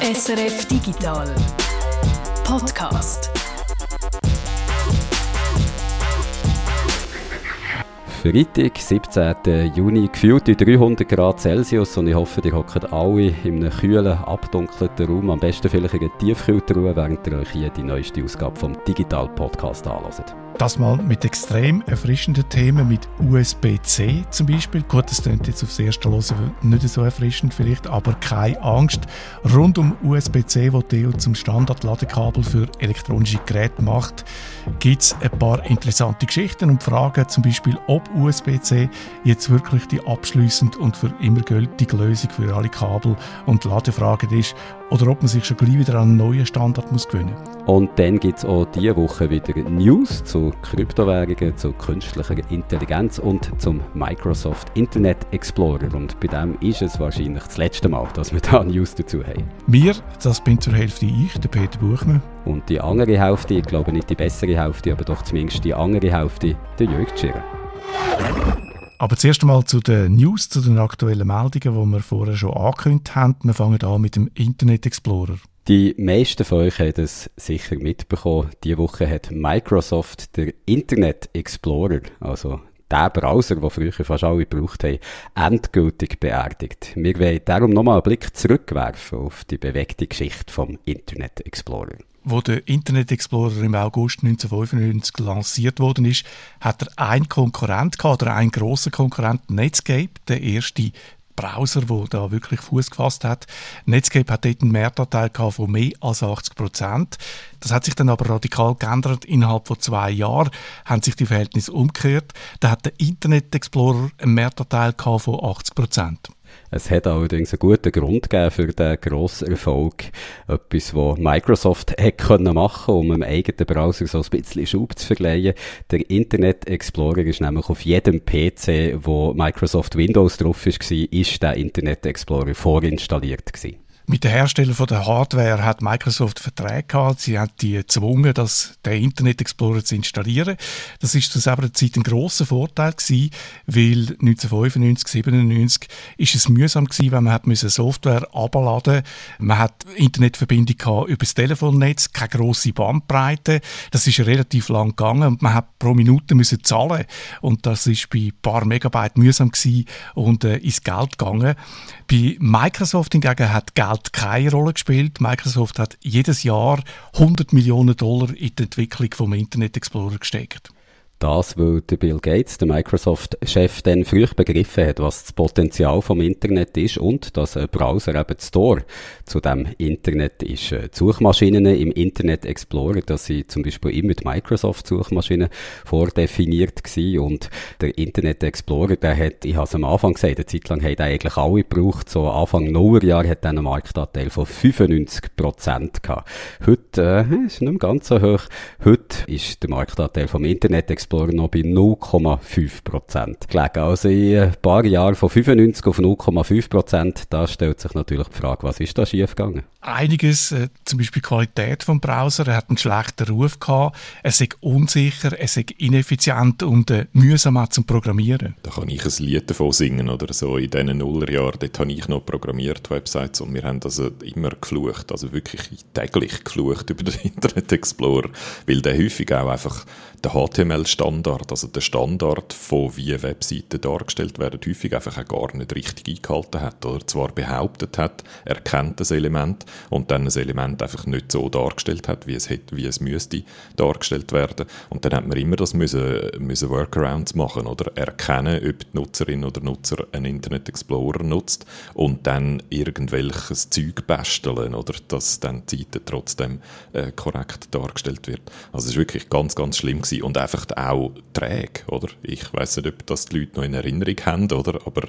SRF Digital Podcast. Freitag, 17. Juni, gefühlt in 300 Grad Celsius und ich hoffe, ihr hockt alle in einem kühlen, abdunkelten Raum, am besten vielleicht in einer Tiefkühltruhe, während ihr euch hier die neueste Ausgabe vom Digital Podcast anhört. Das mal mit extrem erfrischenden Themen, mit USB-C zum Beispiel. Gut, das klingt jetzt aufs erste Hören nicht so erfrischend vielleicht, aber keine Angst. Rund um USB-C, wo die EU zum Standard-Ladekabel für elektronische Geräte macht, gibt es ein paar interessante Geschichten und Fragen, zum Beispiel, ob USB-C jetzt wirklich die abschließend und für immer gültige Lösung für alle Kabel und Ladefragen ist oder ob man sich schon gleich wieder an einen neuen Standard muss gewöhnen muss. Und dann gibt es auch diese Woche wieder News zu Kryptowährungen, zu künstlicher Intelligenz und zum Microsoft Internet Explorer. Und bei dem ist es wahrscheinlich das letzte Mal, dass wir da News dazu haben. Wir, das bin zur Hälfte ich, der Peter Buchmann. Und die andere Hälfte, ich glaube nicht die bessere Hälfte, aber doch zumindest die andere Hälfte, der Jörg Tschirr. Aber zuerst einmal zu den News, zu den aktuellen Meldungen, die wir vorher schon angekündigt haben. Wir fangen an mit dem Internet Explorer. Die meisten von euch haben es sicher mitbekommen. Diese Woche hat Microsoft der Internet Explorer, also der Browser, den früher fast alle gebraucht haben, endgültig beerdigt. Wir wollen darum nochmal einen Blick zurückwerfen auf die bewegte Geschichte vom Internet Explorer. Wo der Internet Explorer im August 1995 lanciert worden ist, hat er einen Konkurrent gehabt, oder einen grossen Konkurrent, Netscape, der erste Browser, der da wirklich Fuß gefasst hat. Netscape hat dort einen Mehrteil von mehr als 80 Prozent. Das hat sich dann aber radikal geändert. Innerhalb von zwei Jahren haben sich die Verhältnisse umgekehrt. Da hat der Internet Explorer einen Mehrteil von 80 Prozent. Es hat allerdings einen guten Grund gegeben für diesen grossen Erfolg. Etwas, was Microsoft hätte können machen um einem eigenen Browser so ein bisschen Schub zu verleihen. Der Internet Explorer ist nämlich auf jedem PC, wo Microsoft Windows drauf war, ist der Internet Explorer vorinstalliert gewesen. Mit den Herstellern der Hardware hat Microsoft Verträge gehabt. Sie hat die gezwungen, das, den Internet Explorer zu installieren. Das ist zu selber Zeit ein grosser Vorteil gewesen, weil 1995, 97 ist es mühsam gewesen, wenn man hat müssen Software abladen. Man hat Internetverbindung über das Telefonnetz, keine grosse Bandbreite. Das ist relativ lang gegangen und man hat pro Minute müssen zahlen und das ist bei ein paar Megabyte mühsam gewesen und äh, ins Geld gegangen. Bei Microsoft hingegen hat Geld keine Rolle gespielt. Microsoft hat jedes Jahr 100 Millionen Dollar in die Entwicklung vom Internet Explorer gesteckt. Das, weil der Bill Gates, der Microsoft-Chef, dann früh begriffen hat, was das Potenzial vom Internet ist und dass ein Browser eben das Tor zu dem Internet ist. Die Suchmaschinen im Internet Explorer, das sind zum Beispiel immer die Microsoft-Suchmaschinen vordefiniert gewesen und der Internet Explorer, der hat, ich habe es am Anfang gesagt, eine Zeit lang haben eigentlich alle gebraucht, so Anfang Nullerjahr hat er einen Marktanteil von 95 Prozent gehabt. Heute äh, ist nicht mehr ganz so hoch. Heute ist der Marktanteil vom Internet Explorer Explorer noch bei 0,5 Prozent gelegen. Also in ein paar Jahren von 95 auf 0,5 Prozent, da stellt sich natürlich die Frage, was ist da schiefgegangen? Einiges, äh, zum Beispiel die Qualität vom Browser, er hat einen schlechten Ruf gehabt, er ist unsicher, er ist ineffizient und äh, mühsam zum Programmieren. Da kann ich ein Lied davon singen oder so. In diesen Nullerjahren, dort habe ich noch programmiert, Websites, und wir haben also immer geflucht, also wirklich täglich geflucht über den Internet Explorer, weil der häufig auch einfach der HTML-Standard, also der Standard von wie Webseiten dargestellt werden, häufig einfach auch gar nicht richtig eingehalten hat oder zwar behauptet hat, er kennt das Element und dann das Element einfach nicht so dargestellt hat, wie es hätte, wie es müsste dargestellt werden und dann hat man immer das müssen, müssen Workarounds machen oder erkennen, ob die Nutzerin oder Nutzer einen Internet Explorer nutzt und dann irgendwelches Zeug basteln oder dass dann die Seite trotzdem äh, korrekt dargestellt wird. Also es ist wirklich ganz, ganz schlimm gewesen. und einfach auch träge, oder? Ich weiß nicht, ob das die Leute noch in Erinnerung haben, oder? Aber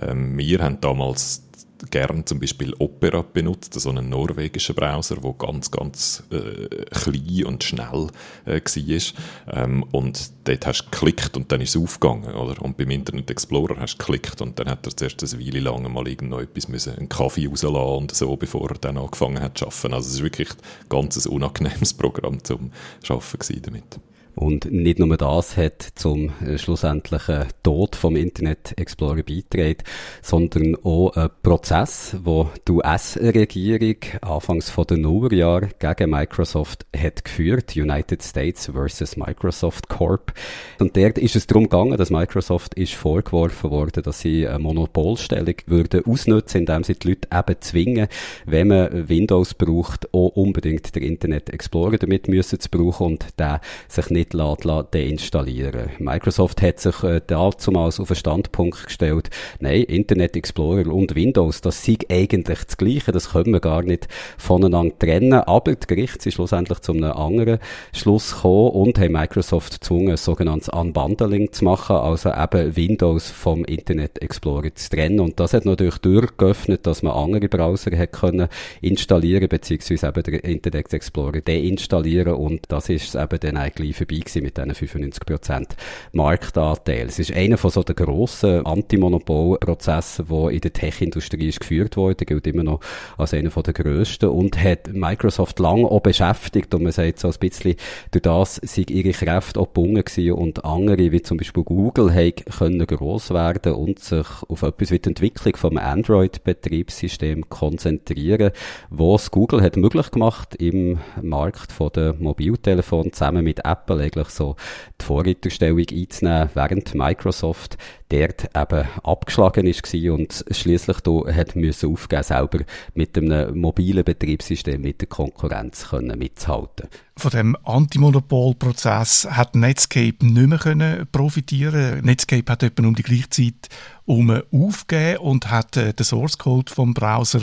ähm, wir haben damals gern zum Beispiel Opera benutzt, so einen norwegischen Browser, der ganz, ganz äh, klein und schnell äh, war. Ähm, und dort hast du geklickt und dann ist es aufgegangen, oder? Und beim Internet Explorer hast du geklickt und dann hat er zuerst eine Weile lang mal irgendwo etwas müssen, einen Kaffee rauslassen und so, bevor er dann angefangen hat zu arbeiten. Also es ist wirklich ein ganz unangenehmes Programm zum Arbeiten damit. Und nicht nur das hat zum äh, schlussendlichen Tod vom Internet Explorer beigetragen, sondern auch ein Prozess, wo die US-Regierung anfangs von den Nullerjahren gegen Microsoft hat geführt, United States versus Microsoft Corp. Und dort ist es darum gegangen, dass Microsoft ist vorgeworfen worden, dass sie eine Monopolstellung würde ausnutzen, indem sie die Leute eben zwingen, wenn man Windows braucht, auch unbedingt den Internet Explorer damit müssen zu brauchen und der sich nicht nicht deinstallieren. Microsoft hat sich äh, damals auf einen Standpunkt gestellt, nein, Internet Explorer und Windows, das sei eigentlich das Gleiche, das können wir gar nicht voneinander trennen, aber die Gerichte sind schlussendlich zu einem anderen Schluss gekommen und haben Microsoft gezwungen, ein sogenanntes Unbundling zu machen, also eben Windows vom Internet Explorer zu trennen. Und das hat natürlich durchgeöffnet, dass man andere Browser hat können installieren, beziehungsweise eben den Internet Explorer deinstallieren und das ist eben dann eigentlich vorbei gewesen mit diesen 95% Marktanteil. Es ist einer von so den grossen Antimonopolprozessen, der in der Tech-Industrie geführt wurde, gilt immer noch als einer von den grössten und hat Microsoft lange auch beschäftigt. Und man sagt so ein bisschen, durch das sind ihre Kräfte auch und andere, wie zum Beispiel Google, haben können gross werden und sich auf etwas wie die Entwicklung vom Android-Betriebssystem konzentrieren, was Google hat möglich gemacht im Markt von den Mobiltelefonen zusammen mit Apple eigentlich so die Vorreiterstellung einzunehmen, während Microsoft dort eben abgeschlagen ist und schließlich da hat müssen aufgeben, selber mit einem mobilen Betriebssystem mit der Konkurrenz können mitzuhalten. Von dem Antimonopolprozess hat Netscape nicht mehr können profitieren. Netscape hat etwa um die gleiche Zeit um aufgegeben und hat äh, den Source Code vom Browser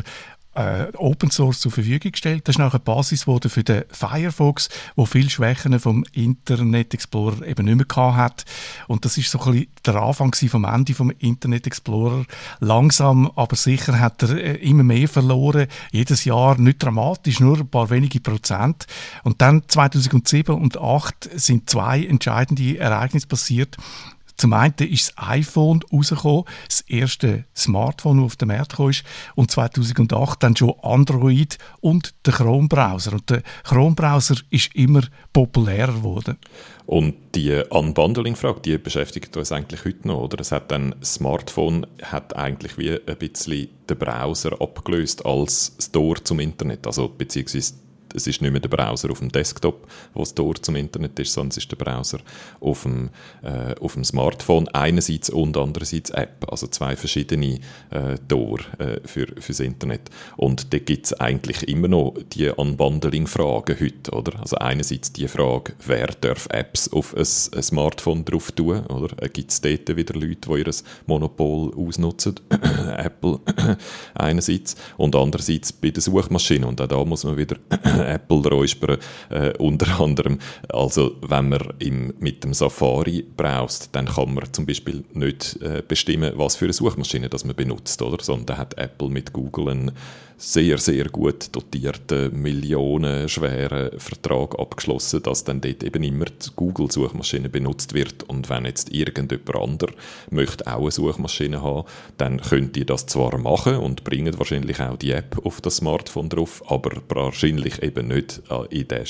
äh, Open Source zur Verfügung gestellt. Das ist nachher Basis wurde für den Firefox, wo viel Schwächen vom Internet Explorer eben nicht mehr hat. Und das ist so ein bisschen der Anfang vom Ende vom Internet Explorer. Langsam, aber sicher hat er äh, immer mehr verloren. Jedes Jahr nicht dramatisch, nur ein paar wenige Prozent. Und dann 2007 und 2008 sind zwei entscheidende Ereignisse passiert. Zum einen ist das iPhone rausgekommen, das erste Smartphone, das auf den Markt kam, und 2008 dann schon Android und der Chrome-Browser. Und der Chrome-Browser ist immer populärer geworden. Und die Unbundling-Frage, die beschäftigt uns eigentlich heute noch, oder? Es hat dann, das Smartphone hat eigentlich wie ein bisschen den Browser abgelöst als Store zum Internet, also beziehungsweise es ist nicht mehr der Browser auf dem Desktop, wo das Tor zum Internet ist, sondern es ist der Browser auf dem, äh, auf dem Smartphone einerseits und andererseits App, also zwei verschiedene äh, Tor äh, für, fürs Internet. Und da gibt es eigentlich immer noch die Unbundling-Fragen heute, oder? Also einerseits die Frage, wer darf Apps auf ein, ein Smartphone drauf tun, oder? Äh, gibt es dort wieder Leute, die ihr Monopol ausnutzen? Apple einerseits und andererseits bei der Suchmaschine und auch da muss man wieder Apple räuspern, äh, unter anderem. Also wenn man im, mit dem Safari browst, dann kann man zum Beispiel nicht äh, bestimmen, was für eine Suchmaschine das man benutzt, oder? sondern hat Apple mit Google einen sehr, sehr gut dotierten, millionenschweren Vertrag abgeschlossen, dass dann dort eben immer die Google-Suchmaschine benutzt wird. Und wenn jetzt irgendjemand anderer möchte auch eine Suchmaschine haben, dann könnt ihr das zwar machen und bringen wahrscheinlich auch die App auf das Smartphone drauf, aber wahrscheinlich eben nicht äh, in den,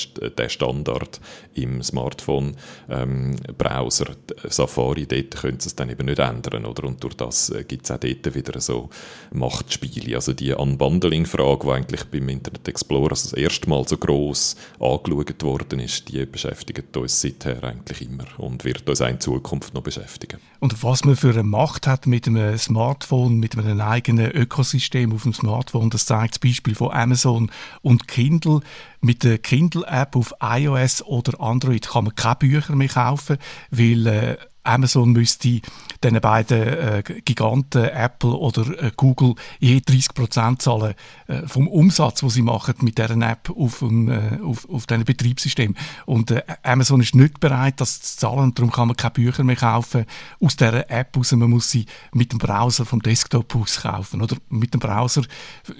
Standard im Smartphone-Browser. Ähm, Safari, dort können sie es dann eben nicht ändern. Oder? Und durch das äh, gibt es auch dort wieder so Machtspiele. Also die Unbundling Frage, die eigentlich beim Internet Explorer das erste Mal so gross angeschaut worden ist, die beschäftigt uns seither eigentlich immer und wird uns auch in Zukunft noch beschäftigen. Und was man für eine Macht hat mit einem Smartphone, mit einem eigenen Ökosystem auf dem Smartphone, das zeigt das Beispiel von Amazon und Kindle. Mit der Kindle-App auf iOS oder Android kann man keine Bücher mehr kaufen, weil äh, Amazon müsste den beiden äh, Giganten Apple oder äh, Google je 30 Prozent zahlen äh, vom Umsatz, wo sie machen mit deren App auf, um, äh, auf, auf diesem Betriebssystem. Und äh, Amazon ist nicht bereit, das zu zahlen. Darum kann man keine Bücher mehr kaufen aus dieser App raus. Man muss sie mit dem Browser vom Desktop aus kaufen oder mit dem Browser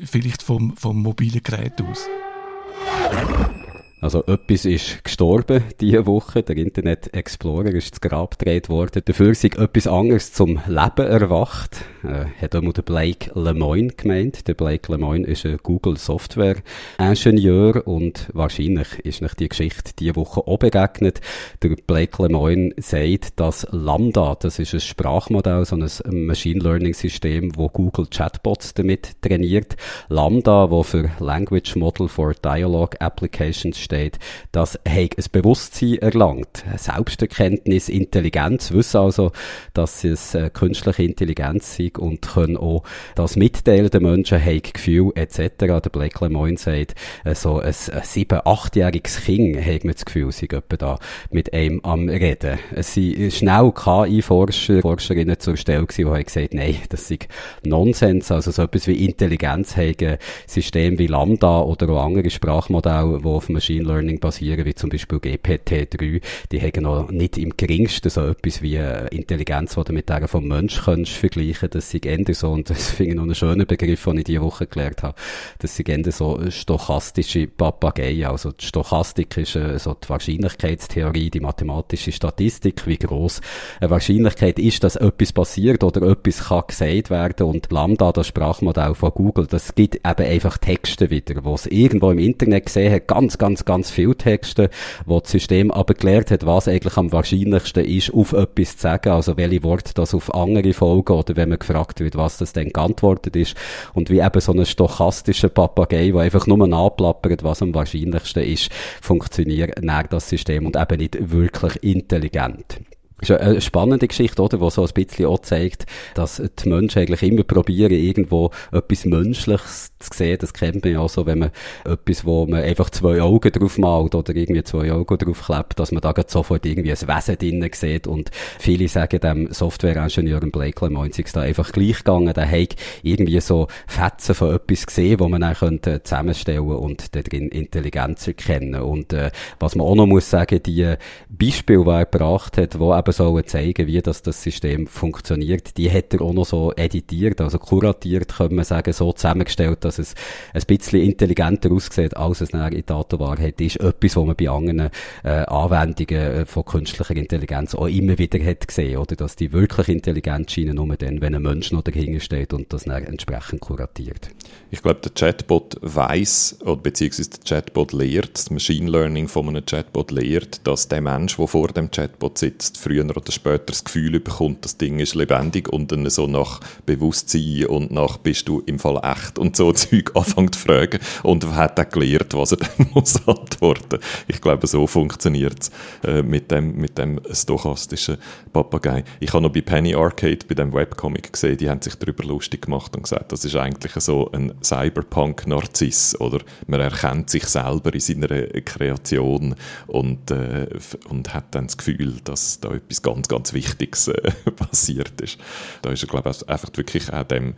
vielleicht vom, vom mobilen Gerät aus. ¡Gracias! Also etwas ist gestorben diese Woche. Der Internet Explorer ist zu Grab gedreht worden. Dafür ist etwas anderes zum Leben erwacht. äh, hat immer der Blake Lemoine gemeint. Der Blake Lemoine ist ein Google Software Ingenieur und wahrscheinlich ist nach die Geschichte diese Woche auch begegnet. Der Blake Lemoine sagt, dass Lambda, das ist ein Sprachmodell, so ein Machine Learning System, wo Google Chatbots damit trainiert. Lambda, wo für Language Model for Dialogue Applications steht, das hat ein Bewusstsein erlangt. Selbsterkenntnis, Intelligenz, wissen also, dass es äh, künstliche Intelligenz ist und können auch das mitteilen den Menschen, haben Gefühl etc. Der Blake Lemoine sagt, äh, so ein, sieben-, achtjähriges Kind hat man das Gefühl, sie etwa da mit einem am Reden. Es sind schnell KI-Forscher, Forscherinnen zur Stelle gewesen, die haben gesagt, nein, das ist Nonsens, also so etwas wie Intelligenz haben System wie Lambda oder auch andere Sprachmodelle, die auf Machine Learning basieren, wie zum Beispiel GPT-3, die haben noch nicht im geringsten so etwas wie Intelligenz, die du mit der vom Mensch kannst vergleichen. Das sind eher so, und das finde ich noch einen schönen Begriff, den ich diese Woche gelernt habe, das sind eher so stochastische Papageien. Also die Stochastik ist äh, so die Wahrscheinlichkeitstheorie, die mathematische Statistik, wie groß eine Wahrscheinlichkeit ist, dass etwas passiert oder etwas kann gesagt werden und Lambda, das Sprachmodell von Google, das gibt eben einfach Texte wieder, wo es irgendwo im Internet gesehen hat, ganz, ganz, ganz viele Texte, wo das System aber gelernt hat, was eigentlich am wahrscheinlichsten ist, auf etwas zu sagen, also welche Worte das auf andere folgen oder wenn man gefragt wird, was das denn geantwortet ist und wie eben so ein stochastischer Papagei, der einfach nur nachplappert, was am wahrscheinlichsten ist, funktioniert nach das System und eben nicht wirklich intelligent. Das ist eine spannende Geschichte, oder? Die so ein bisschen auch zeigt, dass die Menschen eigentlich immer probieren, irgendwo etwas Menschliches zu sehen. Das kennt man ja auch so, wenn man etwas, wo man einfach zwei Augen drauf malt oder irgendwie zwei Augen drauf klebt, dass man da sofort irgendwie ein Wesen drinnen sieht. Und viele sagen dem Software-Ingenieur Blake LeMoyne da einfach gleich gegangen. Der hat irgendwie so Fetzen von etwas gesehen, wo man dann könnte zusammenstellen und darin Intelligenz erkennen. Und, äh, was man auch noch muss sagen, die Beispiele, die er gebracht hat, wo eben sollen zeigen, wie das, das System funktioniert, die hat er auch noch so editiert, also kuratiert, könnte man sagen, so zusammengestellt, dass es ein bisschen intelligenter aussieht, als es nachher in Datenwahrheit ist. Etwas, was man bei anderen äh, Anwendungen äh, von künstlicher Intelligenz auch immer wieder hat gesehen, oder? Dass die wirklich intelligent scheinen nur dann, wenn ein Mensch noch dahinter steht und das dann entsprechend kuratiert. Ich glaube, der Chatbot weiß oder beziehungsweise der Chatbot lehrt, das Machine Learning von einem Chatbot lehrt, dass der Mensch, der vor dem Chatbot sitzt, früher oder später das Gefühl bekommt, das Ding ist lebendig und dann so nach Bewusstsein und nach bist du im Fall echt und so Zeug anfängt zu fragen und hat dann gelernt, was er dann muss antworten. Ich glaube, so funktioniert es äh, mit, dem, mit dem stochastischen Papagei. Ich habe noch bei Penny Arcade, bei dem Webcomic gesehen, die haben sich darüber lustig gemacht und gesagt, das ist eigentlich so ein Cyberpunk-Narziss oder man erkennt sich selber in seiner Kreation und, äh, und hat dann das Gefühl, dass da etwas ganz, ganz Wichtiges äh, passiert ist. Da ist er, glaube ich, einfach wirklich auch dem,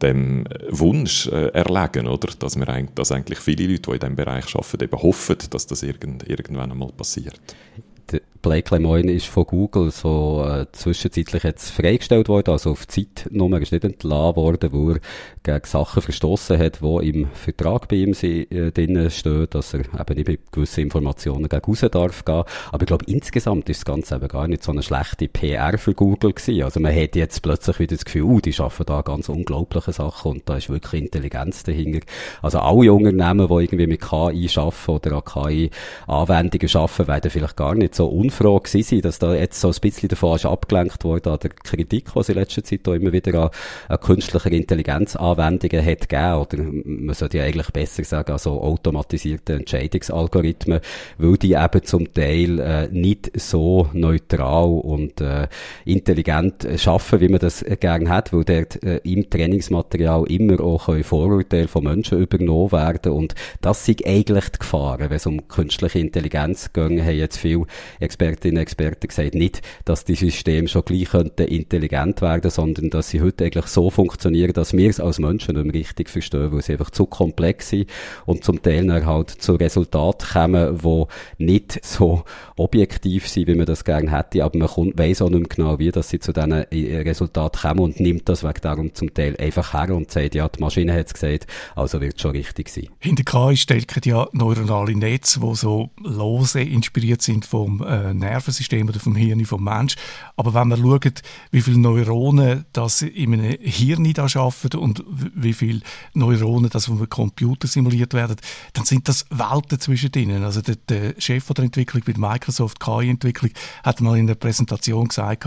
dem Wunsch äh, erlegen, oder? Dass, wir, dass eigentlich viele Leute, die in diesem Bereich arbeiten, eben hoffen, dass das irgend, irgendwann einmal passiert. Blake Lemoine ist von Google so äh, zwischenzeitlich jetzt freigestellt worden, also auf Zeitnummer ist nicht entlassen worden, wo er gegen Sachen verstoßen hat, die im Vertrag bei ihm äh, drin stehen, dass er eben nicht mit gewissen Informationen gegen raus darf gehen. Aber ich glaube, insgesamt ist das Ganze eben gar nicht so eine schlechte PR für Google gewesen. Also man hat jetzt plötzlich wieder das Gefühl, uh, die schaffen da ganz unglaubliche Sachen und da ist wirklich Intelligenz dahinter. Also alle Unternehmen, die irgendwie mit KI arbeiten oder an KI-Anwendungen arbeiten, werden vielleicht gar nicht so unfähig froh gewesen dass da jetzt so ein bisschen davon ist abgelenkt wurde an der Kritik, die es in letzter Zeit auch immer wieder an, an künstlicher Intelligenz-Anwendungen hat gegeben, oder man sollte ja eigentlich besser sagen, also automatisierte Entscheidungsalgorithmen, weil die eben zum Teil äh, nicht so neutral und äh, intelligent schaffen, wie man das gerne hat, weil dort äh, im Trainingsmaterial immer auch Vorurteile von Menschen übernommen werden. Und das sind eigentlich die Gefahren, wenn es um künstliche Intelligenz geht, haben jetzt viele Experten Expertinnen und Experten gesagt, nicht, dass die Systeme schon gleich könnten intelligent werden, sondern dass sie heute eigentlich so funktionieren, dass wir es als Menschen nicht mehr richtig verstehen, weil sie einfach zu komplex sind und zum Teil dann halt zu Resultaten kommen, die nicht so objektiv sind, wie man das gerne hätte, aber man weiss auch nicht mehr genau, wie dass sie zu diesen äh, Resultaten kommen und nimmt das wegen darum zum Teil einfach her und sagt, ja, die Maschine hat es gesagt, also wird es schon richtig sein. Hinter KI stecken ja neuronale Netze, die so lose inspiriert sind vom äh, Nervensystem oder vom Hirn vom Mensch. Aber wenn man schaut, wie viele Neuronen das in einem Hirn da arbeiten und wie viele Neuronen das vom Computer simuliert werden, dann sind das Welten zwischen denen. Also der, der Chef der Entwicklung bei Microsoft KI-Entwicklung hat mal in der Präsentation gesagt,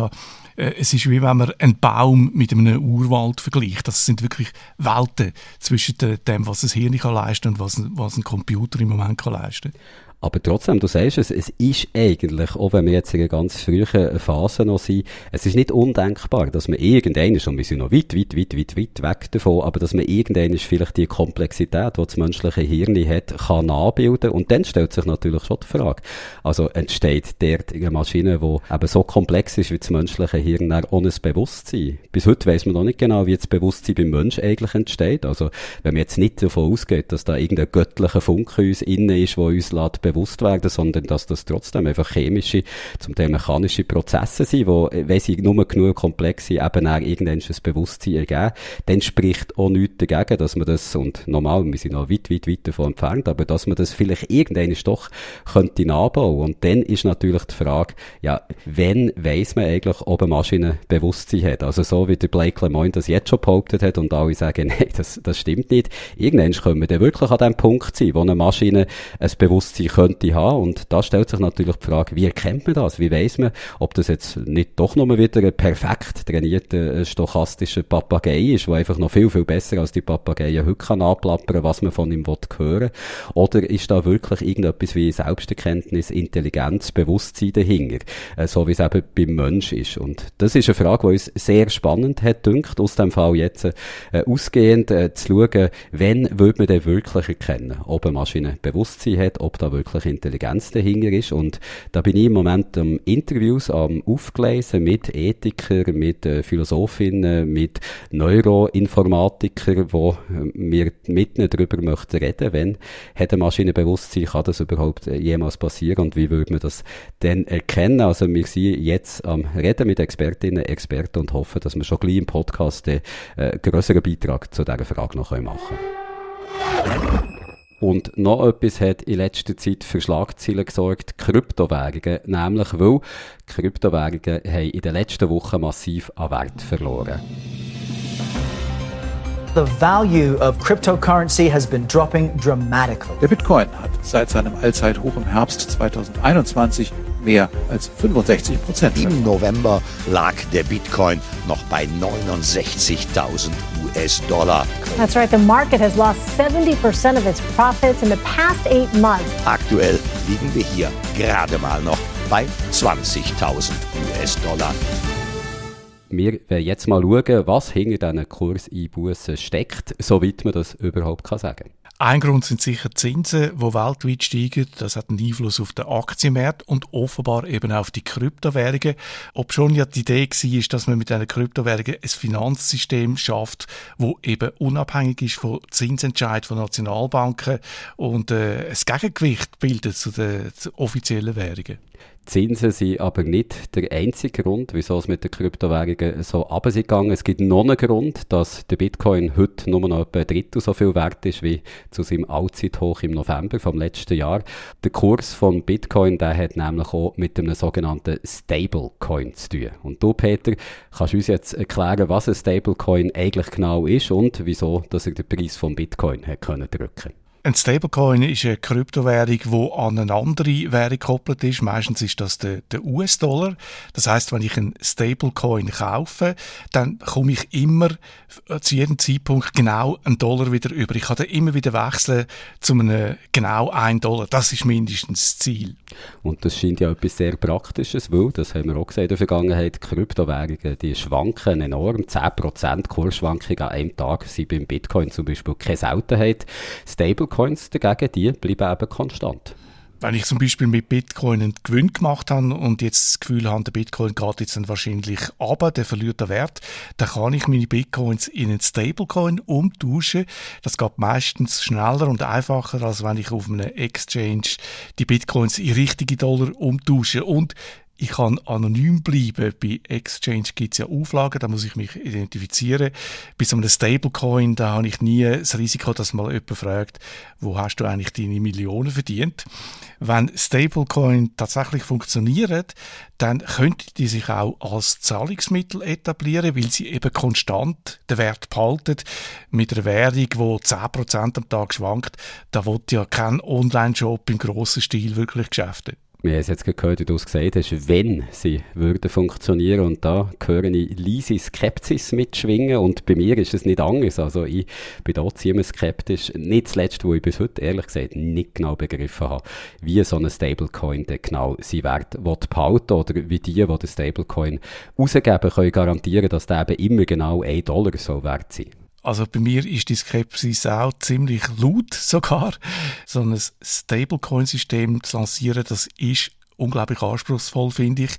äh, es ist wie wenn man einen Baum mit einem Urwald vergleicht. Das sind wirklich Welten zwischen dem, was das Hirn kann leisten und was, was ein Computer im Moment kann leisten kann. Aber trotzdem, du sagst es, es ist eigentlich, auch wenn wir jetzt in einer ganz frühen Phase noch sind, es ist nicht undenkbar, dass man irgendeines, und wir sind noch weit, weit, weit, weit, weit weg davon, aber dass man irgendeines vielleicht die Komplexität, die das menschliche Hirn hat, kann nachbilden. Und dann stellt sich natürlich schon die Frage, also entsteht dort eine Maschine, die eben so komplex ist wie das menschliche Hirn, ohne Bewusstsein? Bis heute weiß man noch nicht genau, wie das Bewusstsein beim Menschen eigentlich entsteht. Also, wenn man jetzt nicht davon ausgeht, dass da irgendein göttlicher Funke uns innen ist, der uns lässt bewusst werden, sondern dass das trotzdem einfach chemische, zum Teil mechanische Prozesse sind, wo, wenn sie nur genug komplex sind, eben auch irgendwann ein Bewusstsein ergeben, dann spricht auch nichts dagegen, dass man das, und normal, wir sind noch weit, weit, weit davon entfernt, aber dass man das vielleicht irgendwann doch könnte nachbauen. Und dann ist natürlich die Frage, ja, wenn weiss man eigentlich, ob eine Maschine Bewusstsein hat? Also so wie der Blake Lemoyne das jetzt schon behauptet hat und alle sagen, nein, das, das stimmt nicht. Irgendwann können wir dann wirklich an dem Punkt sein, wo eine Maschine ein Bewusstsein könnte haben. Und da stellt sich natürlich die Frage, wie erkennt man das? Wie weiß man, ob das jetzt nicht doch nochmal wieder ein perfekt trainierter äh, stochastischer Papagei ist, der einfach noch viel, viel besser als die Papageien heute kann anplappern, was man von ihm hören will? Oder ist da wirklich irgendetwas wie Selbsterkenntnis, Intelligenz, Bewusstsein dahinter? Äh, so wie es eben beim Mensch ist. Und das ist eine Frage, die uns sehr spannend hat, dünkt, aus dem Fall jetzt äh, ausgehend äh, zu schauen, wenn würde man denn wirklich erkennen, ob eine Maschine Bewusstsein hat, ob da wirklich wirklich Intelligenz dahinter ist. Und da bin ich im Moment am Interviews am aufgelesen mit Ethikern, mit äh, Philosophinnen, mit Neuroinformatikern, wo äh, wir mit ihnen darüber möchten reden, wenn hat eine Maschine Bewusstsein, kann das überhaupt äh, jemals passieren und wie würde man das denn erkennen? Also wir sind jetzt am Reden mit Expertinnen, Experten und hoffen, dass wir schon gleich im Podcast einen äh, größeren Beitrag zu dieser Frage noch machen können. Und noch etwas hat in letzter Zeit für Schlagzeilen gesorgt, Kryptowährungen. Nämlich, weil Kryptowährungen haben in den letzten Wochen massiv an Wert verloren. The value of cryptocurrency has been dropping dramatically. Der Bitcoin hat seit seinem Allzeithoch im Herbst 2021 mehr als 65 Prozent. Im November lag der Bitcoin noch bei 69.000 US-Dollar. That's right, the market has lost 70% of its profits in the past eight months. Aktuell liegen wir hier gerade mal noch bei 20.000 US-Dollar. Wir werden jetzt mal schauen, was hinter diesen Kurseinbußen steckt, soweit man das überhaupt kann sagen kann. Ein Grund sind sicher die Zinsen, die weltweit steigen. Das hat einen Einfluss auf den Aktienmarkt und offenbar eben auf die Kryptowährungen. Ob schon ja die Idee war, dass man mit einer Kryptowährungen ein Finanzsystem schafft, wo eben unabhängig ist von Zinsentscheid von Nationalbanken und äh, ein Gegengewicht bildet zu den, offiziellen Währungen. Zinsen sind aber nicht der einzige Grund, wieso es mit den Kryptowährungen so runtergegangen Es gibt noch einen Grund, dass der Bitcoin heute nur noch etwa ein Drittel so viel wert ist wie zu seinem Allzeithoch im November vom letzten Jahr. Der Kurs von Bitcoin, der hat nämlich auch mit einem sogenannten Stablecoin zu tun. Und du, Peter, kannst uns jetzt erklären, was ein Stablecoin eigentlich genau ist und wieso dass er den Preis von Bitcoin hat können drücken ein Stablecoin ist eine Kryptowährung, die an eine andere Währung gekoppelt ist. Meistens ist das der, der US-Dollar. Das heißt, wenn ich einen Stablecoin kaufe, dann komme ich immer zu jedem Zeitpunkt genau einen Dollar wieder über. Ich kann dann immer wieder wechseln zu einem genau einen Dollar. Das ist mindestens das Ziel. Und das scheint ja etwas sehr Praktisches, weil, das haben wir auch gesehen in der Vergangenheit, Kryptowährungen, die schwanken enorm. 10% Kursschwankungen an einem Tag sind beim Bitcoin zum Beispiel keine Seltenheit. Stable Stablecoins dagegen, die bleiben eben konstant. Wenn ich zum Beispiel mit Bitcoin einen Gewinn gemacht habe und jetzt das Gefühl habe, der Bitcoin geht jetzt dann wahrscheinlich runter, der verliert den Wert, dann kann ich meine Bitcoins in einen Stablecoin umtauschen. Das geht meistens schneller und einfacher, als wenn ich auf einem Exchange die Bitcoins in richtige Dollar umtausche. Und ich kann anonym bleiben. Bei Exchange gibt es ja Auflagen, da muss ich mich identifizieren. Bei so einem Stablecoin, da habe ich nie das Risiko, dass mal jemand fragt, wo hast du eigentlich deine Millionen verdient? Wenn Stablecoin tatsächlich funktionieren, dann könnten die sich auch als Zahlungsmittel etablieren, weil sie eben konstant den Wert behalten. Mit einer Währung, die 10% am Tag schwankt, da wird ja kein Online-Shop im grossen Stil wirklich geschäftet wir haben es jetzt gehört, wie du es gesagt hast, wenn sie würden funktionieren. Und da höre ich leise Skepsis mitschwingen. Und bei mir ist es nicht anders, also ich bin da ziemlich skeptisch, nicht zuletzt, wo ich bis heute ehrlich gesagt nicht genau begriffen habe, wie so ein Stablecoin denn genau seinen Wert behalten oder wie die, die den Stablecoin rausgeben, können garantieren, dass der eben immer genau 1 Dollar so wert sein also bei mir ist die Skepsis auch ziemlich laut sogar. So ein Stablecoin-System zu lancieren, das ist unglaublich anspruchsvoll, finde ich.